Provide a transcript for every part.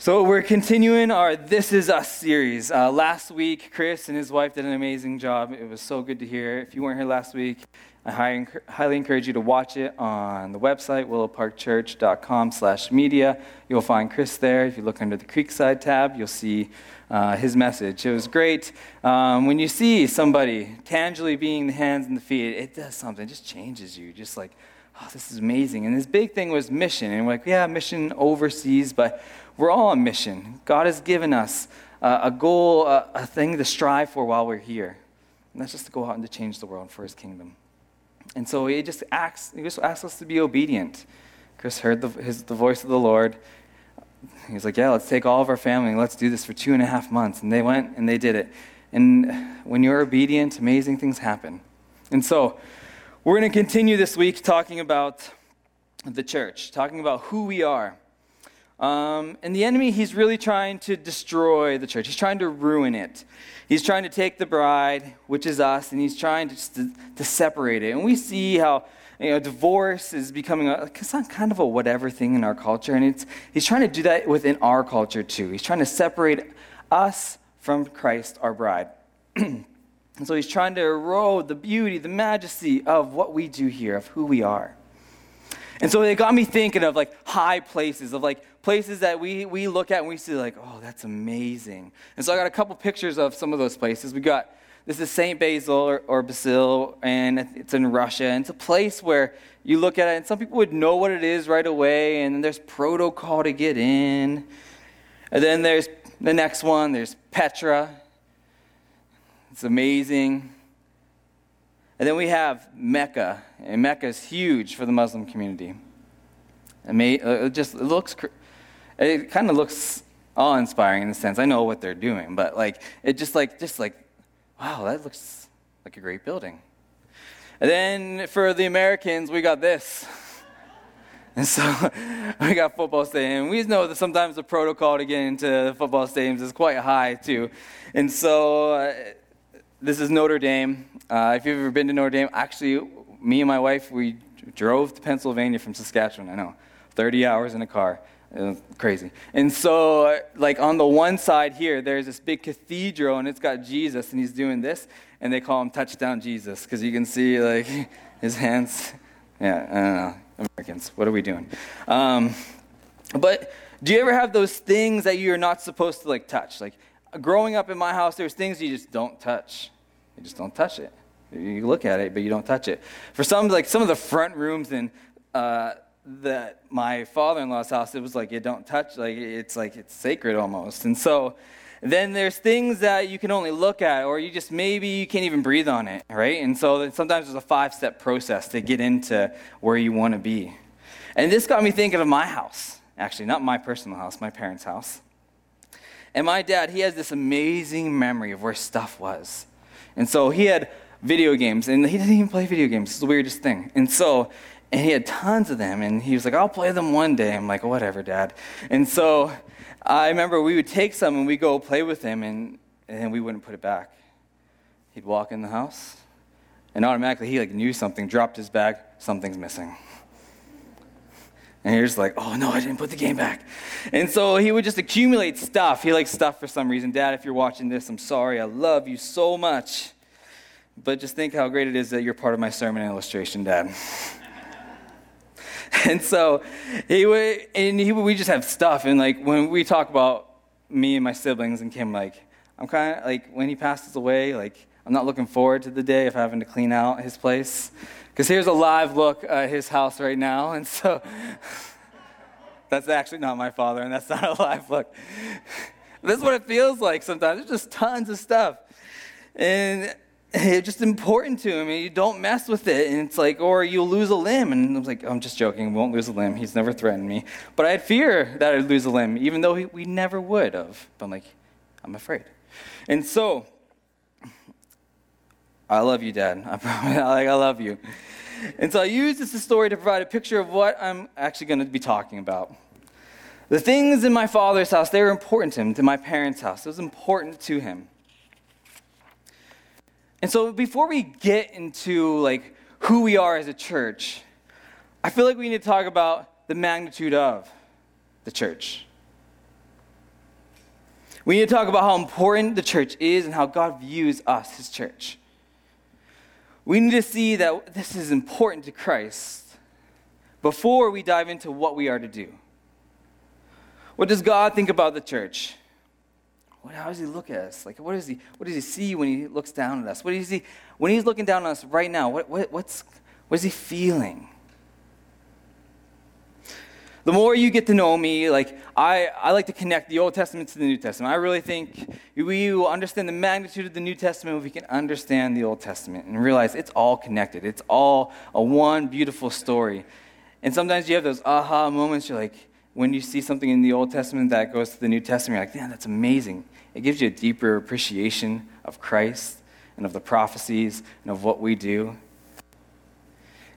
So, we're continuing our This Is Us series. Uh, last week, Chris and his wife did an amazing job. It was so good to hear. If you weren't here last week, I highly, encourage you to watch it on the website, willowparkchurch.com slash media. You'll find Chris there. If you look under the Creekside tab, you'll see uh, his message. It was great. Um, when you see somebody tangibly being the hands and the feet, it does something. It just changes you. Just like, oh, this is amazing. And his big thing was mission. And we're like, yeah, mission overseas, but we're all on mission. God has given us uh, a goal, uh, a thing to strive for while we're here. And that's just to go out and to change the world for his kingdom. And so he just asks, he just asks us to be obedient. Chris heard the, his, the voice of the Lord. He's like, Yeah, let's take all of our family let's do this for two and a half months. And they went and they did it. And when you're obedient, amazing things happen. And so we're going to continue this week talking about the church, talking about who we are. Um, and the enemy, he's really trying to destroy the church. He's trying to ruin it. He's trying to take the bride, which is us, and he's trying to, to, to separate it. And we see how you know, divorce is becoming a, kind of a whatever thing in our culture. And it's, he's trying to do that within our culture too. He's trying to separate us from Christ, our bride. and so he's trying to erode the beauty, the majesty of what we do here, of who we are. And so it got me thinking of like high places, of like places that we, we look at and we see like, oh, that's amazing. And so I got a couple pictures of some of those places. We got, this is St. Basil or, or Basil, and it's in Russia. And it's a place where you look at it and some people would know what it is right away, and there's protocol to get in. And then there's the next one, there's Petra. It's amazing. And then we have Mecca, and Mecca is huge for the Muslim community. Uh, it just it looks, it kind of looks awe-inspiring in a sense. I know what they're doing, but like it just like just like, wow, that looks like a great building. And then for the Americans, we got this. And so we got football stadium. We know that sometimes the protocol to get into football stadiums is quite high too. And so uh, this is Notre Dame. Uh, if you've ever been to Notre Dame, actually, me and my wife, we drove to Pennsylvania from Saskatchewan. I know, 30 hours in a car. Was crazy. And so, like, on the one side here, there's this big cathedral, and it's got Jesus, and he's doing this, and they call him Touchdown Jesus, because you can see, like, his hands. Yeah, I don't know. Americans, what are we doing? Um, but do you ever have those things that you're not supposed to, like, touch? Like, growing up in my house, there's things you just don't touch. You just don't touch it. You look at it, but you don't touch it. For some, like some of the front rooms in uh, that my father-in-law's house, it was like you don't touch. Like it's like it's sacred almost. And so, then there's things that you can only look at, or you just maybe you can't even breathe on it, right? And so sometimes there's a five-step process to get into where you want to be. And this got me thinking of my house. Actually, not my personal house, my parents' house. And my dad, he has this amazing memory of where stuff was. And so he had video games, and he didn't even play video games. It's the weirdest thing. And so, and he had tons of them, and he was like, I'll play them one day. I'm like, whatever, dad. And so I remember we would take some and we'd go play with him, and, and we wouldn't put it back. He'd walk in the house, and automatically he like knew something, dropped his bag, something's missing. And you're just like, oh no, I didn't put the game back. And so he would just accumulate stuff. He likes stuff for some reason. Dad, if you're watching this, I'm sorry. I love you so much. But just think how great it is that you're part of my sermon illustration, Dad. and so he would, and he would, we just have stuff. And like when we talk about me and my siblings and Kim, like, I'm kind of like, when he passes away, like, I'm not looking forward to the day of having to clean out his place. Because here's a live look at his house right now. And so that's actually not my father, and that's not a live look. this is what it feels like sometimes. There's just tons of stuff. And it's just important to him, and you don't mess with it. And it's like, or you'll lose a limb. And I was like, I'm just joking, won't lose a limb. He's never threatened me. But I had fear that I'd lose a limb, even though we never would have. But I'm like, I'm afraid. And so, I love you, Dad. I. Like, I love you. And so I use this story to provide a picture of what I'm actually going to be talking about. The things in my father's house, they were important to him, to my parents' house. It was important to him. And so before we get into like who we are as a church, I feel like we need to talk about the magnitude of the church. We need to talk about how important the church is and how God views us, his church. We need to see that this is important to Christ before we dive into what we are to do. What does God think about the church? What, how does he look at us? Like, what, does he, what does he see when he looks down at us? What does he, when he's looking down on us right now, what, what, what's, what is he feeling? The more you get to know me, like I, I like to connect the Old Testament to the New Testament. I really think we will understand the magnitude of the New Testament if we can understand the Old Testament and realize it's all connected. It's all a one beautiful story. And sometimes you have those aha moments. You're like, when you see something in the Old Testament that goes to the New Testament, you're like, man, that's amazing. It gives you a deeper appreciation of Christ and of the prophecies and of what we do.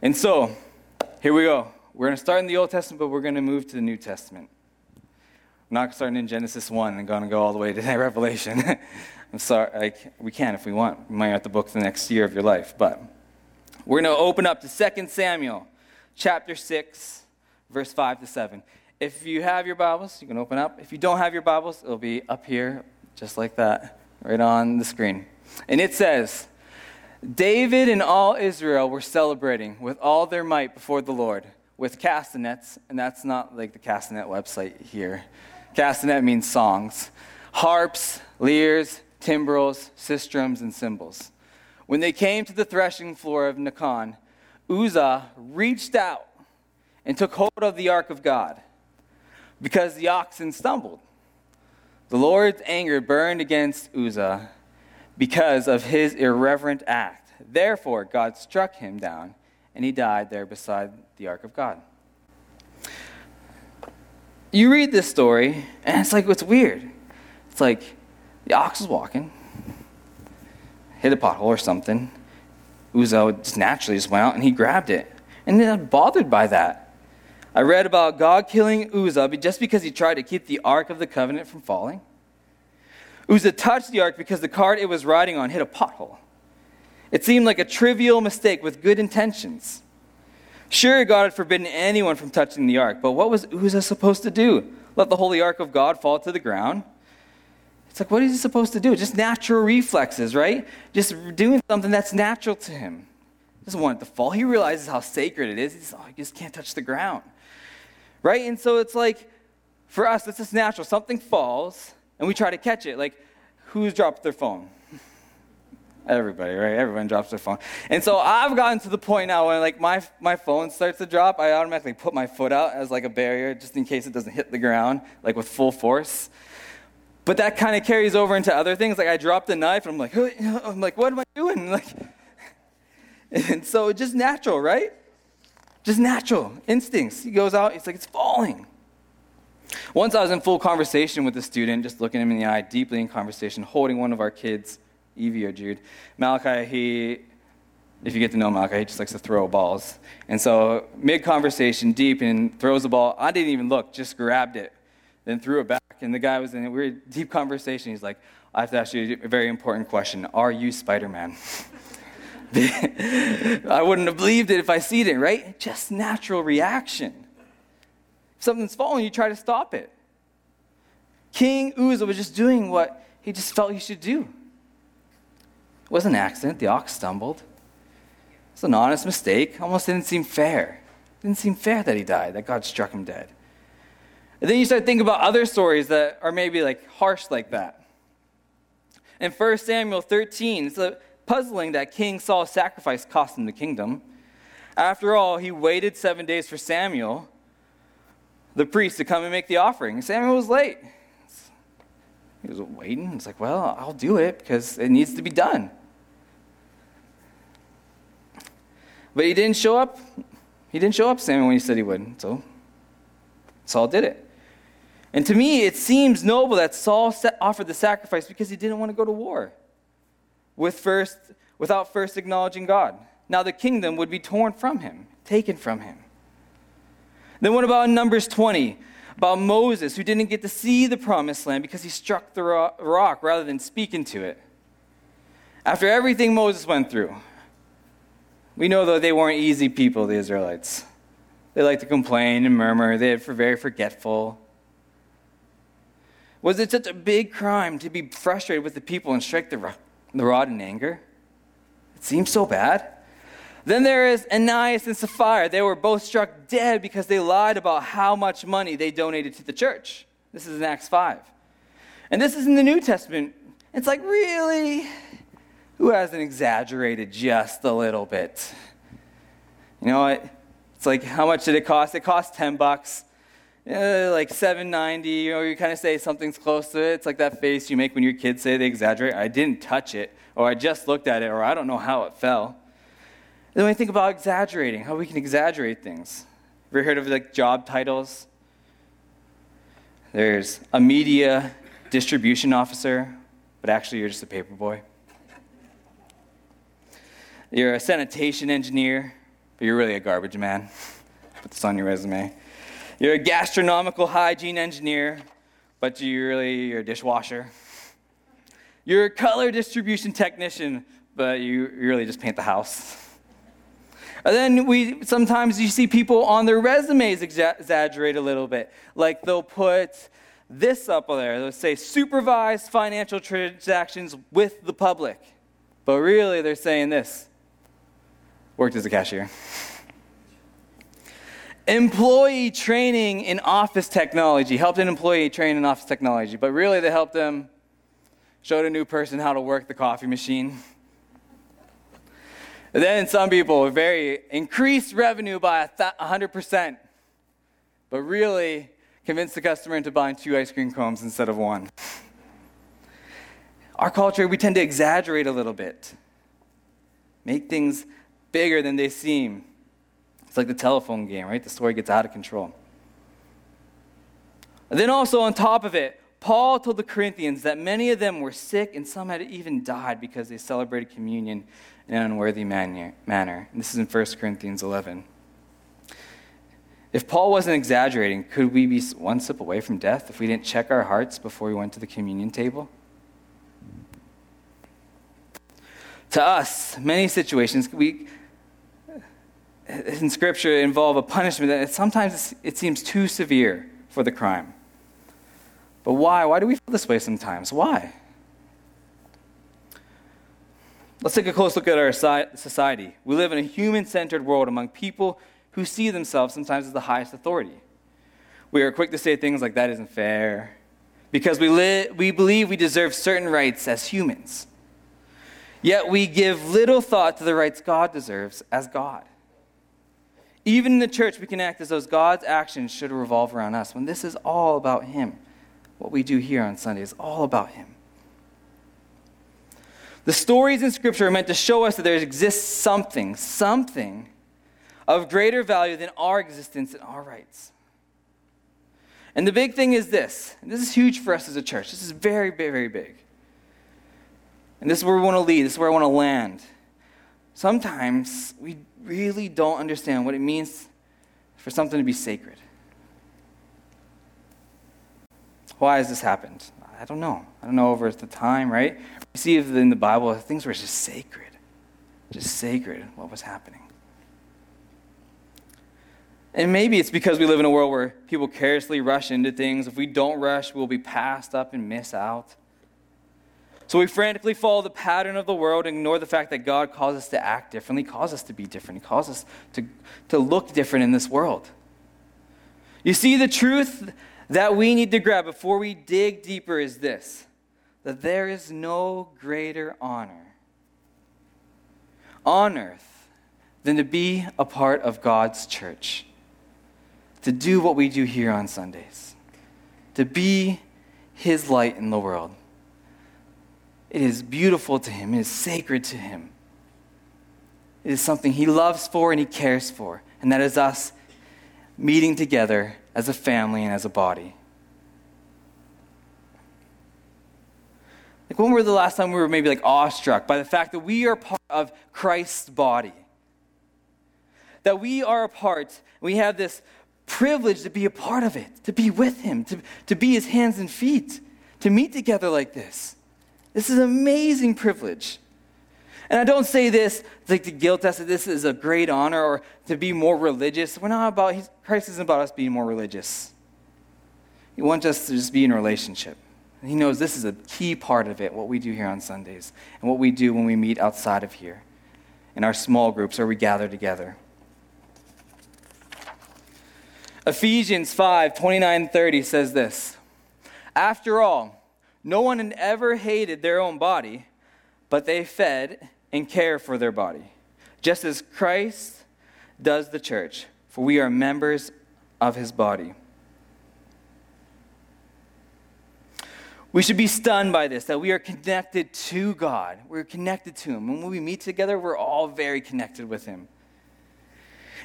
And so, here we go. We're going to start in the Old Testament, but we're going to move to the New Testament. I'm not starting in Genesis 1 and going to go all the way to Revelation. I'm sorry, we can if we want. We might have to book the next year of your life. But we're going to open up to 2 Samuel chapter 6, verse 5 to 7. If you have your Bibles, you can open up. If you don't have your Bibles, it'll be up here, just like that, right on the screen. And it says, David and all Israel were celebrating with all their might before the Lord with castanets, and that's not like the castanet website here. Castanet means songs, harps, lyres, timbrels, sistrums, and cymbals. When they came to the threshing floor of Nakon, Uzzah reached out and took hold of the ark of God because the oxen stumbled. The Lord's anger burned against Uzzah because of his irreverent act. Therefore, God struck him down and he died there beside the ark of God. You read this story, and it's like, what's weird? It's like the ox is walking, hit a pothole or something. Uzzah just naturally just went out and he grabbed it. And then bothered by that. I read about God killing Uzzah just because he tried to keep the Ark of the Covenant from falling. Uzzah touched the Ark because the cart it was riding on hit a pothole. It seemed like a trivial mistake with good intentions. Sure, God had forbidden anyone from touching the ark, but what was Uzzah supposed to do? Let the holy ark of God fall to the ground? It's like, what is he supposed to do? Just natural reflexes, right? Just doing something that's natural to him. He doesn't want it to fall. He realizes how sacred it is. He's, oh, he just can't touch the ground. Right? And so it's like, for us, it's just natural. Something falls, and we try to catch it. Like, who's dropped their phone? Everybody, right? Everyone drops their phone. And so I've gotten to the point now when like my, my phone starts to drop, I automatically put my foot out as like a barrier just in case it doesn't hit the ground, like with full force. But that kind of carries over into other things. Like I dropped the knife and I'm like, I'm like, what am I doing? Like, and so just natural, right? Just natural instincts. He goes out, he's like, it's falling. Once I was in full conversation with a student, just looking him in the eye, deeply in conversation, holding one of our kids Evie or Jude. Malachi, he, if you get to know Malachi, he just likes to throw balls. And so, mid conversation, deep, and throws the ball. I didn't even look, just grabbed it, then threw it back. And the guy was in a weird, deep conversation. He's like, I have to ask you a very important question Are you Spider Man? I wouldn't have believed it if I seen it, right? Just natural reaction. If something's falling, you try to stop it. King Uzzah was just doing what he just felt he should do. It wasn't an accident. The ox stumbled. It's an honest mistake. Almost didn't seem fair. It didn't seem fair that he died, that God struck him dead. And then you start thinking about other stories that are maybe like harsh like that. In 1 Samuel 13, it's a puzzling that King Saul's sacrifice cost him the kingdom. After all, he waited seven days for Samuel, the priest, to come and make the offering. Samuel was late. He was waiting. It's like, well, I'll do it because it needs to be done. But he didn't show up. He didn't show up, Samuel, when he said he would. So Saul did it. And to me, it seems noble that Saul offered the sacrifice because he didn't want to go to war with first, without first acknowledging God. Now the kingdom would be torn from him, taken from him. Then what about Numbers 20? About Moses, who didn't get to see the promised land because he struck the rock rather than speaking to it. After everything Moses went through, we know, though, they weren't easy people, the Israelites. They liked to complain and murmur, they were very forgetful. Was it such a big crime to be frustrated with the people and strike the, the rod in anger? It seems so bad. Then there is Ananias and Sapphira. They were both struck dead because they lied about how much money they donated to the church. This is in Acts 5. And this is in the New Testament. It's like, really? Who hasn't exaggerated just a little bit? You know what? It's like, how much did it cost? It cost 10 bucks. Uh, like 790 you know you kind of say something's close to it it's like that face you make when your kids say they exaggerate i didn't touch it or i just looked at it or i don't know how it fell then we think about exaggerating how we can exaggerate things ever heard of like job titles there's a media distribution officer, but actually you're just a paper boy. You're a sanitation engineer, but you're really a garbage man. Put this on your resume. You're a gastronomical hygiene engineer, but you're really your dishwasher. You're a color distribution technician, but you really just paint the house. And then we sometimes you see people on their resumes exaggerate a little bit. Like they'll put this up there. They'll say supervised financial transactions with the public. But really they're saying this. Worked as a cashier. employee training in office technology. Helped an employee train in office technology. But really they helped them showed a new person how to work the coffee machine. And then some people very increased revenue by 100%, but really convinced the customer into buying two ice cream cones instead of one. Our culture, we tend to exaggerate a little bit, make things bigger than they seem. It's like the telephone game, right? The story gets out of control. And then also on top of it, Paul told the Corinthians that many of them were sick and some had even died because they celebrated communion in an unworthy manner. And this is in 1 Corinthians 11. If Paul wasn't exaggerating, could we be one step away from death if we didn't check our hearts before we went to the communion table? To us, many situations we, in Scripture involve a punishment that sometimes it seems too severe for the crime. But why? Why do we feel this way sometimes? Why? Let's take a close look at our society. We live in a human centered world among people who see themselves sometimes as the highest authority. We are quick to say things like, that isn't fair, because we, li- we believe we deserve certain rights as humans. Yet we give little thought to the rights God deserves as God. Even in the church, we can act as though God's actions should revolve around us, when this is all about Him. What we do here on Sunday is all about Him. The stories in Scripture are meant to show us that there exists something, something of greater value than our existence and our rights. And the big thing is this, this is huge for us as a church. This is very, very, very big. And this is where we want to lead, this is where I want to land. Sometimes we really don't understand what it means for something to be sacred. Why has this happened? I don't know. I don't know over the time, right? We see in the Bible things were just sacred, just sacred, what was happening. And maybe it's because we live in a world where people carelessly rush into things. If we don't rush, we'll be passed up and miss out. So we frantically follow the pattern of the world and ignore the fact that God calls us to act differently, calls us to be different, calls us to, to look different in this world. You see, the truth that we need to grab before we dig deeper is this that there is no greater honor on earth than to be a part of God's church, to do what we do here on Sundays, to be His light in the world. It is beautiful to Him, it is sacred to Him. It is something He loves for and He cares for, and that is us meeting together as a family and as a body. Like, when were the last time we were maybe like awestruck by the fact that we are part of Christ's body? That we are a part, we have this privilege to be a part of it, to be with Him, to, to be His hands and feet, to meet together like this. This is an amazing privilege. And I don't say this like to guilt us that this is a great honor or to be more religious. We're not about, Christ isn't about us being more religious. He wants us to just be in relationship. And he knows this is a key part of it, what we do here on Sundays, and what we do when we meet outside of here in our small groups or we gather together. Ephesians 5 29 30 says this After all, no one had ever hated their own body, but they fed and care for their body, just as Christ does the church, for we are members of his body. We should be stunned by this that we are connected to God. We're connected to Him. And when we meet together, we're all very connected with Him.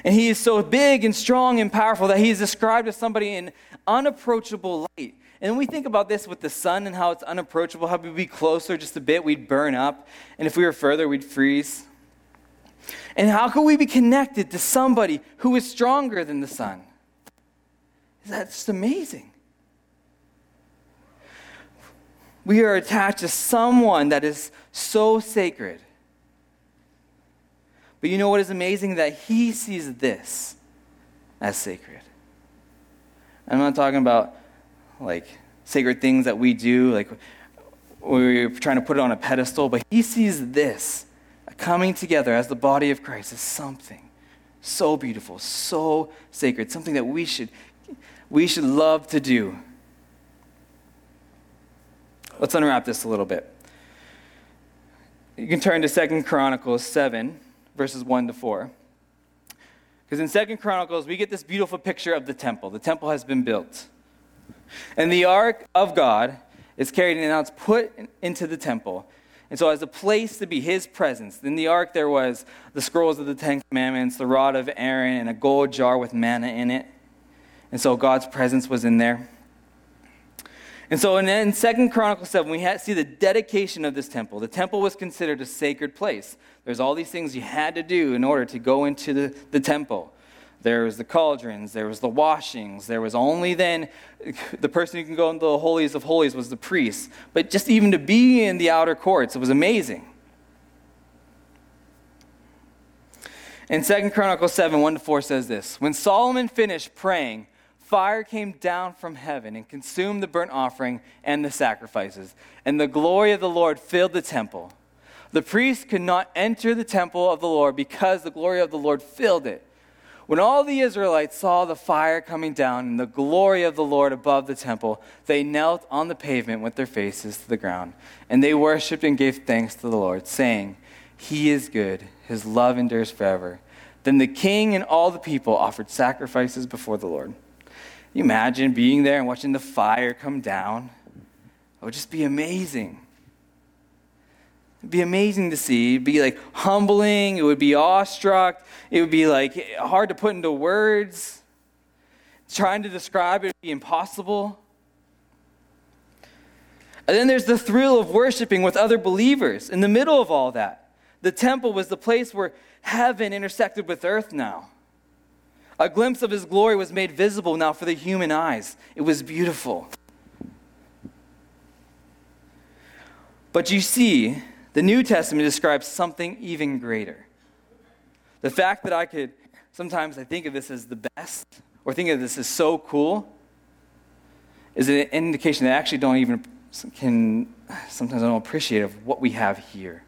And He is so big and strong and powerful that He is described as somebody in unapproachable light. And we think about this with the sun and how it's unapproachable, how we'd be closer just a bit, we'd burn up. And if we were further, we'd freeze. And how could we be connected to somebody who is stronger than the sun? That's just amazing. We are attached to someone that is so sacred. But you know what is amazing? That he sees this as sacred. I'm not talking about like sacred things that we do, like we're trying to put it on a pedestal, but he sees this coming together as the body of Christ as something so beautiful, so sacred, something that we should we should love to do. Let's unwrap this a little bit. You can turn to Second Chronicles 7, verses 1 to 4. Because in Second Chronicles, we get this beautiful picture of the temple. The temple has been built. And the ark of God is carried and now it's put into the temple. And so, as a place to be his presence, in the ark there was the scrolls of the Ten Commandments, the rod of Aaron, and a gold jar with manna in it. And so, God's presence was in there. And so in, 2 Chronicles 7, we see the dedication of this temple. The temple was considered a sacred place. There's all these things you had to do in order to go into the, the temple. There was the cauldrons, there was the washings, there was only then the person who can go into the holies of holies was the priest. But just even to be in the outer courts, it was amazing. In 2 Chronicles 7, 1 to 4 says this When Solomon finished praying, fire came down from heaven and consumed the burnt offering and the sacrifices, and the glory of the Lord filled the temple. The priests could not enter the temple of the Lord because the glory of the Lord filled it. When all the Israelites saw the fire coming down and the glory of the Lord above the temple, they knelt on the pavement with their faces to the ground, and they worshiped and gave thanks to the Lord, saying, He is good, His love endures forever. Then the king and all the people offered sacrifices before the Lord you imagine being there and watching the fire come down? It would just be amazing. It'd be amazing to see. It'd be like humbling. It would be awestruck. It would be like hard to put into words. Trying to describe it would be impossible. And then there's the thrill of worshiping with other believers in the middle of all that. The temple was the place where heaven intersected with earth now. A glimpse of his glory was made visible now for the human eyes. It was beautiful. But you see, the New Testament describes something even greater. The fact that I could, sometimes I think of this as the best, or think of this as so cool, is an indication that I actually don't even can, sometimes I don't appreciate of what we have here,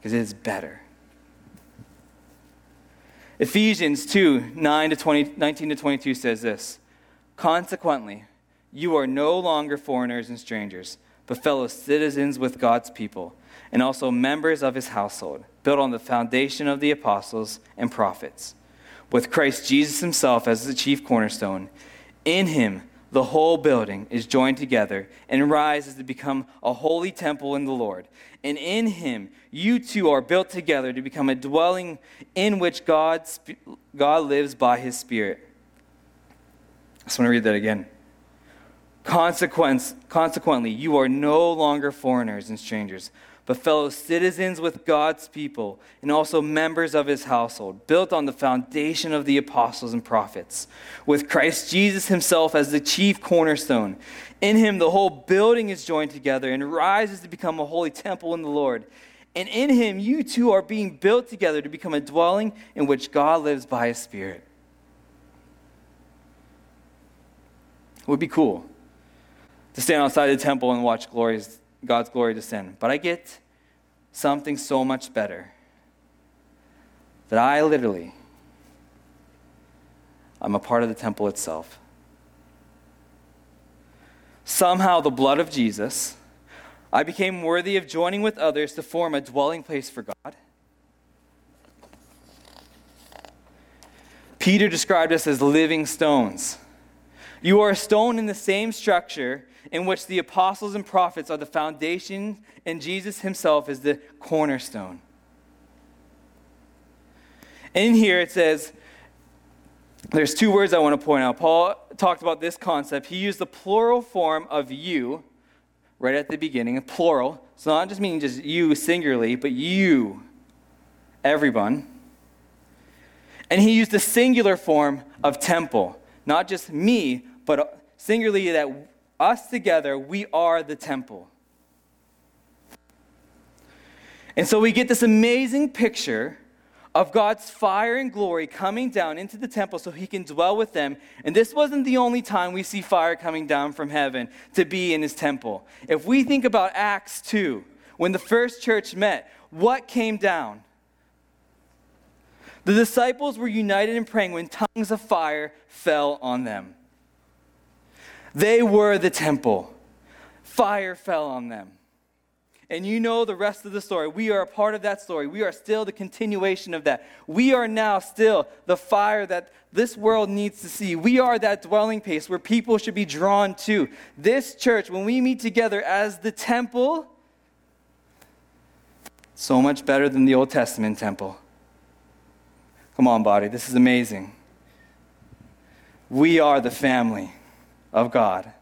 because it is better. Ephesians 2 9 to 20, 19 to 22 says this Consequently, you are no longer foreigners and strangers, but fellow citizens with God's people, and also members of his household, built on the foundation of the apostles and prophets, with Christ Jesus himself as the chief cornerstone. In him, the whole building is joined together and rises to become a holy temple in the Lord. And in him, you two are built together to become a dwelling in which God, God lives by his Spirit. I just want to read that again. Consequence, consequently, you are no longer foreigners and strangers but fellow citizens with God's people and also members of his household, built on the foundation of the apostles and prophets, with Christ Jesus himself as the chief cornerstone. In him, the whole building is joined together and rises to become a holy temple in the Lord. And in him, you two are being built together to become a dwelling in which God lives by his Spirit. It would be cool to stand outside the temple and watch glories, God's glory descend. But I get something so much better that I literally, I'm a part of the temple itself. Somehow, the blood of Jesus, I became worthy of joining with others to form a dwelling place for God. Peter described us as living stones. You are a stone in the same structure in which the apostles and prophets are the foundation, and Jesus himself is the cornerstone. In here it says, there's two words I want to point out. Paul talked about this concept. He used the plural form of you right at the beginning, plural. So not just meaning just you singularly, but you, everyone. And he used the singular form of temple, not just me, but uh, singularly that us together, we are the temple. And so we get this amazing picture of God's fire and glory coming down into the temple so he can dwell with them. And this wasn't the only time we see fire coming down from heaven to be in his temple. If we think about Acts 2, when the first church met, what came down? The disciples were united in praying when tongues of fire fell on them. They were the temple. Fire fell on them and you know the rest of the story. We are a part of that story. We are still the continuation of that. We are now still the fire that this world needs to see. We are that dwelling place where people should be drawn to. This church, when we meet together as the temple, so much better than the Old Testament temple. Come on, body, this is amazing. We are the family of God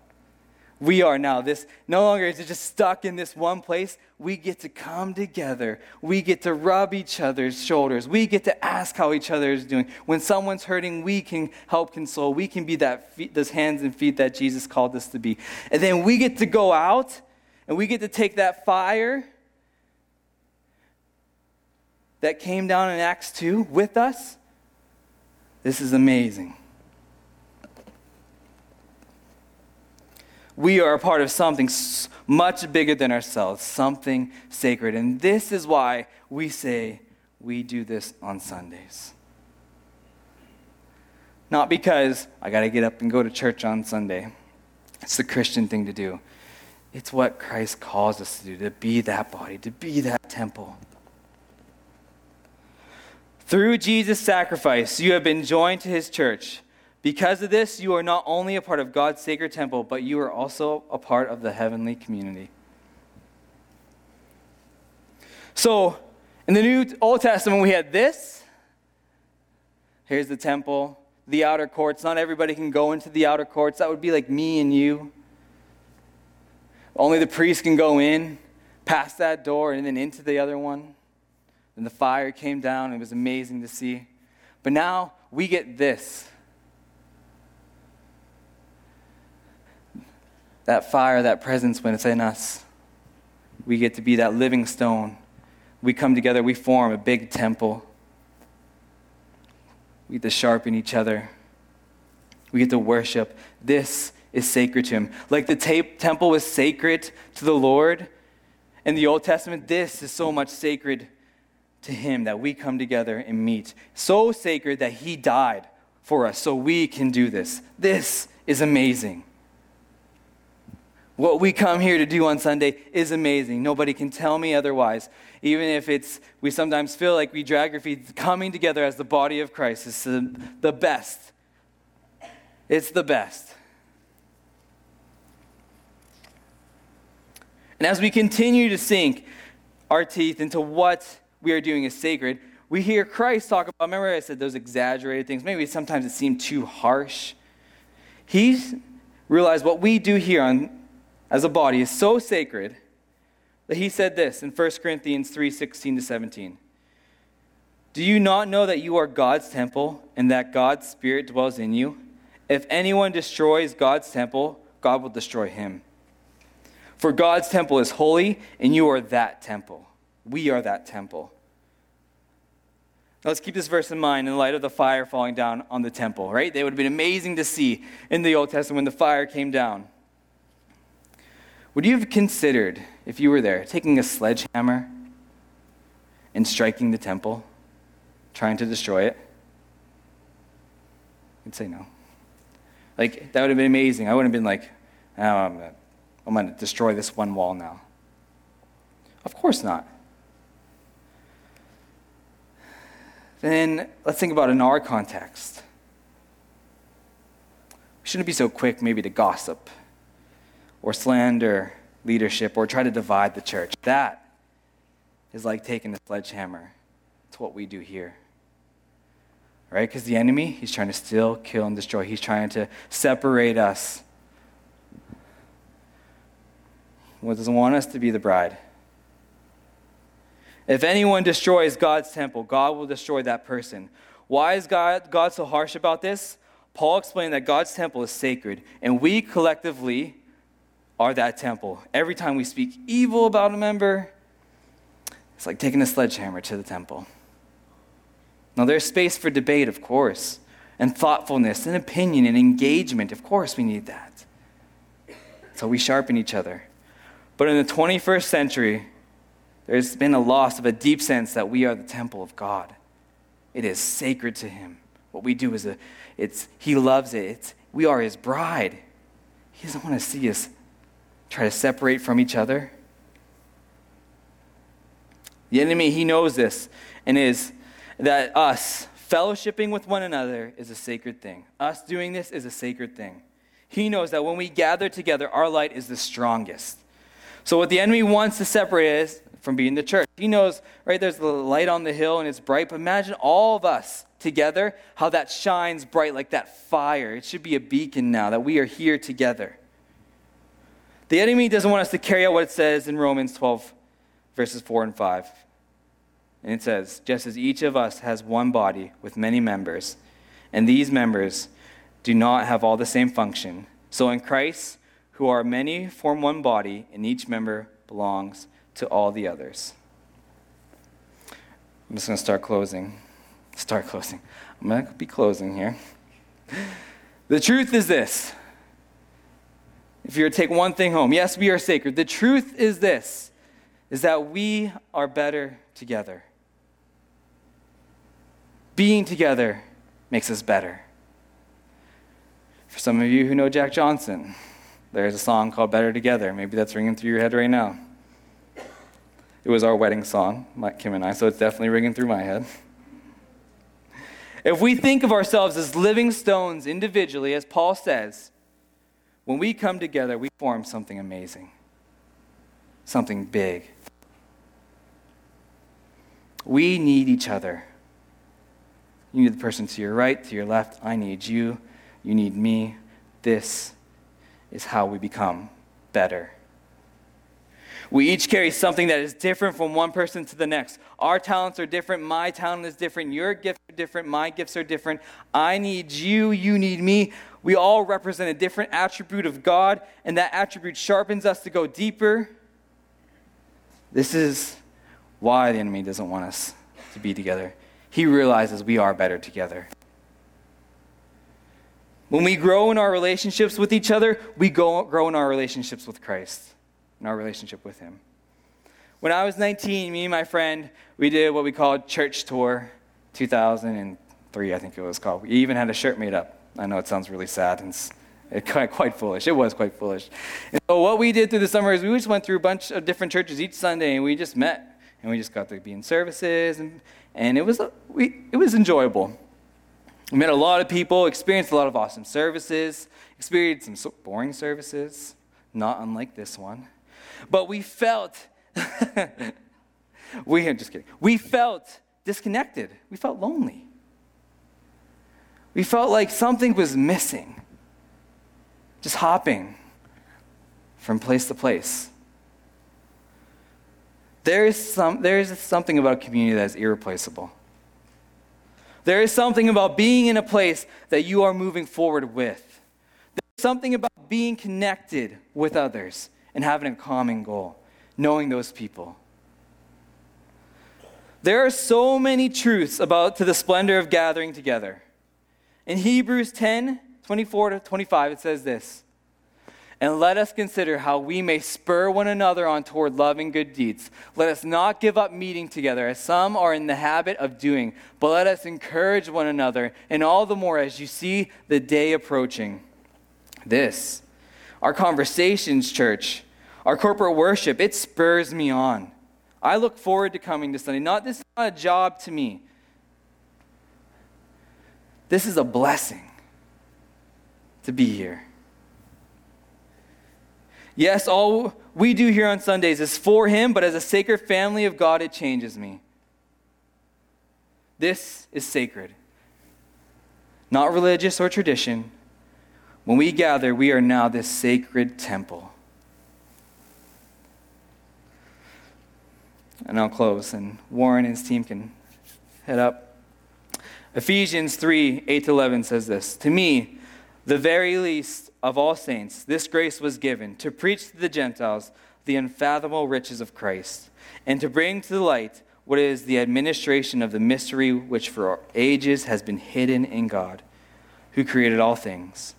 we are now. This no longer is it just stuck in this one place. We get to come together. We get to rub each other's shoulders. We get to ask how each other is doing. When someone's hurting, we can help console. We can be that feet, those hands and feet that Jesus called us to be. And then we get to go out and we get to take that fire that came down in Acts 2 with us. This is amazing. We are a part of something much bigger than ourselves, something sacred. And this is why we say we do this on Sundays. Not because I got to get up and go to church on Sunday. It's the Christian thing to do. It's what Christ calls us to do to be that body, to be that temple. Through Jesus' sacrifice, you have been joined to his church. Because of this, you are not only a part of God's sacred temple, but you are also a part of the heavenly community. So, in the New Old Testament, we had this. Here's the temple, the outer courts. Not everybody can go into the outer courts. That would be like me and you. Only the priest can go in, past that door, and then into the other one. Then the fire came down. It was amazing to see. But now we get this. That fire, that presence when it's in us. We get to be that living stone. We come together, we form a big temple. We get to sharpen each other. We get to worship. This is sacred to Him. Like the temple was sacred to the Lord in the Old Testament, this is so much sacred to Him that we come together and meet. So sacred that He died for us so we can do this. This is amazing. What we come here to do on Sunday is amazing. Nobody can tell me otherwise. Even if it's, we sometimes feel like we drag our feet, coming together as the body of Christ is the, the best. It's the best. And as we continue to sink our teeth into what we are doing is sacred, we hear Christ talk about, remember I said those exaggerated things? Maybe sometimes it seemed too harsh. He's realized what we do here on as a body is so sacred that he said this in 1 Corinthians 3 16 to 17. Do you not know that you are God's temple and that God's Spirit dwells in you? If anyone destroys God's temple, God will destroy him. For God's temple is holy, and you are that temple. We are that temple. Now let's keep this verse in mind in light of the fire falling down on the temple, right? They would have been amazing to see in the Old Testament when the fire came down. Would you have considered, if you were there, taking a sledgehammer and striking the temple, trying to destroy it? I'd say no. Like, that would have been amazing. I wouldn't have been like, oh, I'm going I'm to destroy this one wall now. Of course not. Then let's think about in our context. We shouldn't be so quick, maybe, to gossip or slander leadership or try to divide the church. That is like taking a sledgehammer. It's what we do here. Right? Because the enemy, he's trying to steal, kill, and destroy. He's trying to separate us. He doesn't want us to be the bride. If anyone destroys God's temple, God will destroy that person. Why is God, God so harsh about this? Paul explained that God's temple is sacred, and we collectively are that temple. Every time we speak evil about a member, it's like taking a sledgehammer to the temple. Now, there's space for debate, of course, and thoughtfulness, and opinion, and engagement. Of course, we need that. So we sharpen each other. But in the 21st century, there's been a loss of a deep sense that we are the temple of God. It is sacred to Him. What we do is a, it's He loves it. It's, we are His bride. He doesn't want to see us try to separate from each other. The enemy, he knows this, and is that us fellowshipping with one another is a sacred thing. Us doing this is a sacred thing. He knows that when we gather together, our light is the strongest. So, what the enemy wants to separate us from being the church. He knows, right, there's the light on the hill and it's bright, but imagine all of us together, how that shines bright like that fire. It should be a beacon now that we are here together. The enemy doesn't want us to carry out what it says in Romans 12, verses 4 and 5. And it says, just as each of us has one body with many members, and these members do not have all the same function, so in Christ, who are many, form one body, and each member belongs to all the others. I'm just going to start closing. Start closing. I'm going to be closing here. The truth is this. If you were to take one thing home, yes, we are sacred. The truth is this is that we are better together. Being together makes us better. For some of you who know Jack Johnson, there's a song called Better Together. Maybe that's ringing through your head right now. It was our wedding song, Mike Kim and I, so it's definitely ringing through my head. If we think of ourselves as living stones individually, as Paul says, when we come together, we form something amazing, something big. We need each other. You need the person to your right, to your left. I need you. You need me. This is how we become better. We each carry something that is different from one person to the next. Our talents are different. My talent is different. Your gifts are different. My gifts are different. I need you. You need me. We all represent a different attribute of God, and that attribute sharpens us to go deeper. This is why the enemy doesn't want us to be together. He realizes we are better together. When we grow in our relationships with each other, we go, grow in our relationships with Christ in our relationship with Him. When I was 19, me and my friend, we did what we called Church Tour 2003, I think it was called. We even had a shirt made up. I know it sounds really sad and it's quite, quite foolish. It was quite foolish. And so what we did through the summer is we just went through a bunch of different churches each Sunday and we just met and we just got to be in services and, and it, was, we, it was enjoyable. We met a lot of people, experienced a lot of awesome services, experienced some boring services, not unlike this one. But we felt, we, are just kidding. We felt disconnected. We felt lonely. We felt like something was missing, just hopping from place to place. There is, some, there is something about community that is irreplaceable. There is something about being in a place that you are moving forward with. There's something about being connected with others and having a common goal, knowing those people. There are so many truths about to the splendor of gathering together. In Hebrews 10 24 to 25, it says this And let us consider how we may spur one another on toward loving good deeds. Let us not give up meeting together, as some are in the habit of doing, but let us encourage one another, and all the more as you see the day approaching. This, our conversations, church, our corporate worship, it spurs me on. I look forward to coming to Sunday. Not this is not a job to me. This is a blessing to be here. Yes, all we do here on Sundays is for Him, but as a sacred family of God, it changes me. This is sacred, not religious or tradition. When we gather, we are now this sacred temple. And I'll close, and Warren and his team can head up. Ephesians 3 8 to 11 says this To me, the very least of all saints, this grace was given to preach to the Gentiles the unfathomable riches of Christ, and to bring to the light what is the administration of the mystery which for ages has been hidden in God, who created all things,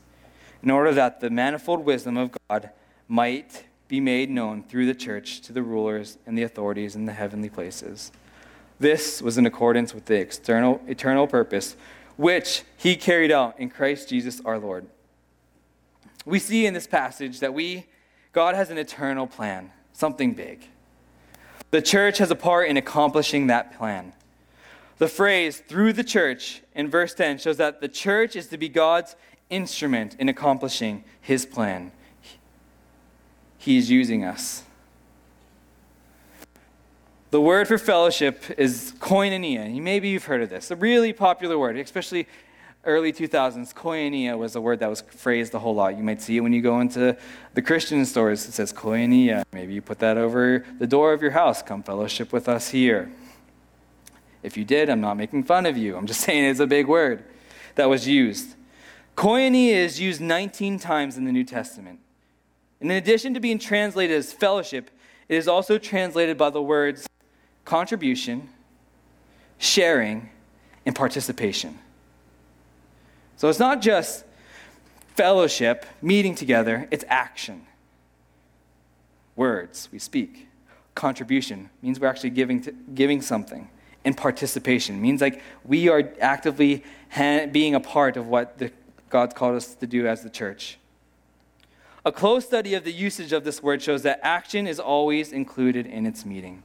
in order that the manifold wisdom of God might be made known through the church to the rulers and the authorities in the heavenly places. This was in accordance with the external, eternal purpose which he carried out in Christ Jesus our Lord. We see in this passage that we, God has an eternal plan, something big. The church has a part in accomplishing that plan. The phrase through the church in verse 10 shows that the church is to be God's instrument in accomplishing his plan. He is using us. The word for fellowship is koinonia. Maybe you've heard of this. A really popular word, especially early 2000s. Koinonia was a word that was phrased a whole lot. You might see it when you go into the Christian stores. It says koinonia. Maybe you put that over the door of your house. Come fellowship with us here. If you did, I'm not making fun of you. I'm just saying it's a big word that was used. Koinonia is used 19 times in the New Testament. And in addition to being translated as fellowship, it is also translated by the words contribution, sharing, and participation. So it's not just fellowship, meeting together, it's action. Words, we speak. Contribution means we're actually giving, to, giving something. And participation means like we are actively ha- being a part of what the, God's called us to do as the church. A close study of the usage of this word shows that action is always included in its meaning.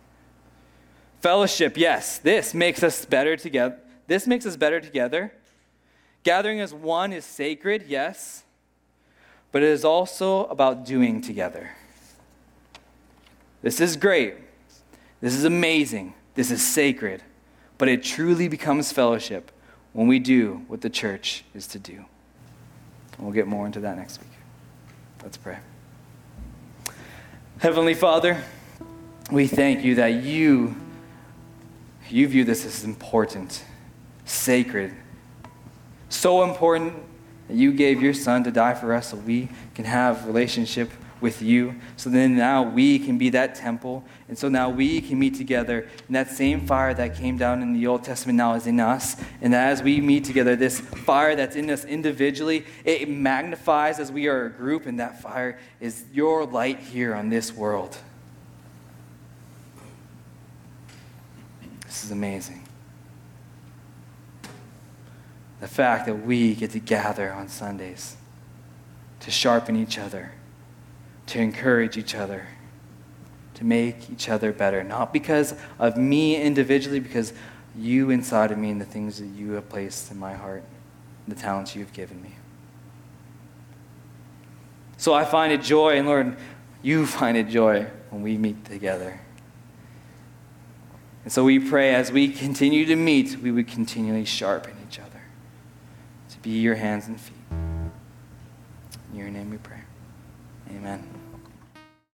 Fellowship, yes, this makes us better together. This makes us better together. Gathering as one is sacred, yes, but it is also about doing together. This is great. This is amazing. This is sacred. But it truly becomes fellowship when we do what the church is to do. We'll get more into that next week. Let's pray. Heavenly Father, we thank you that you you view this as important, sacred, so important that you gave your son to die for us so we can have relationship with you. So then now we can be that temple. And so now we can meet together. And that same fire that came down in the Old Testament now is in us. And as we meet together, this fire that's in us individually, it magnifies as we are a group. And that fire is your light here on this world. This is amazing. The fact that we get to gather on Sundays to sharpen each other, to encourage each other, to make each other better. Not because of me individually, because you inside of me and the things that you have placed in my heart, the talents you have given me. So I find it joy, and Lord, you find it joy when we meet together. And so we pray as we continue to meet, we would continually sharpen each other to be your hands and feet. In your name we pray. Amen.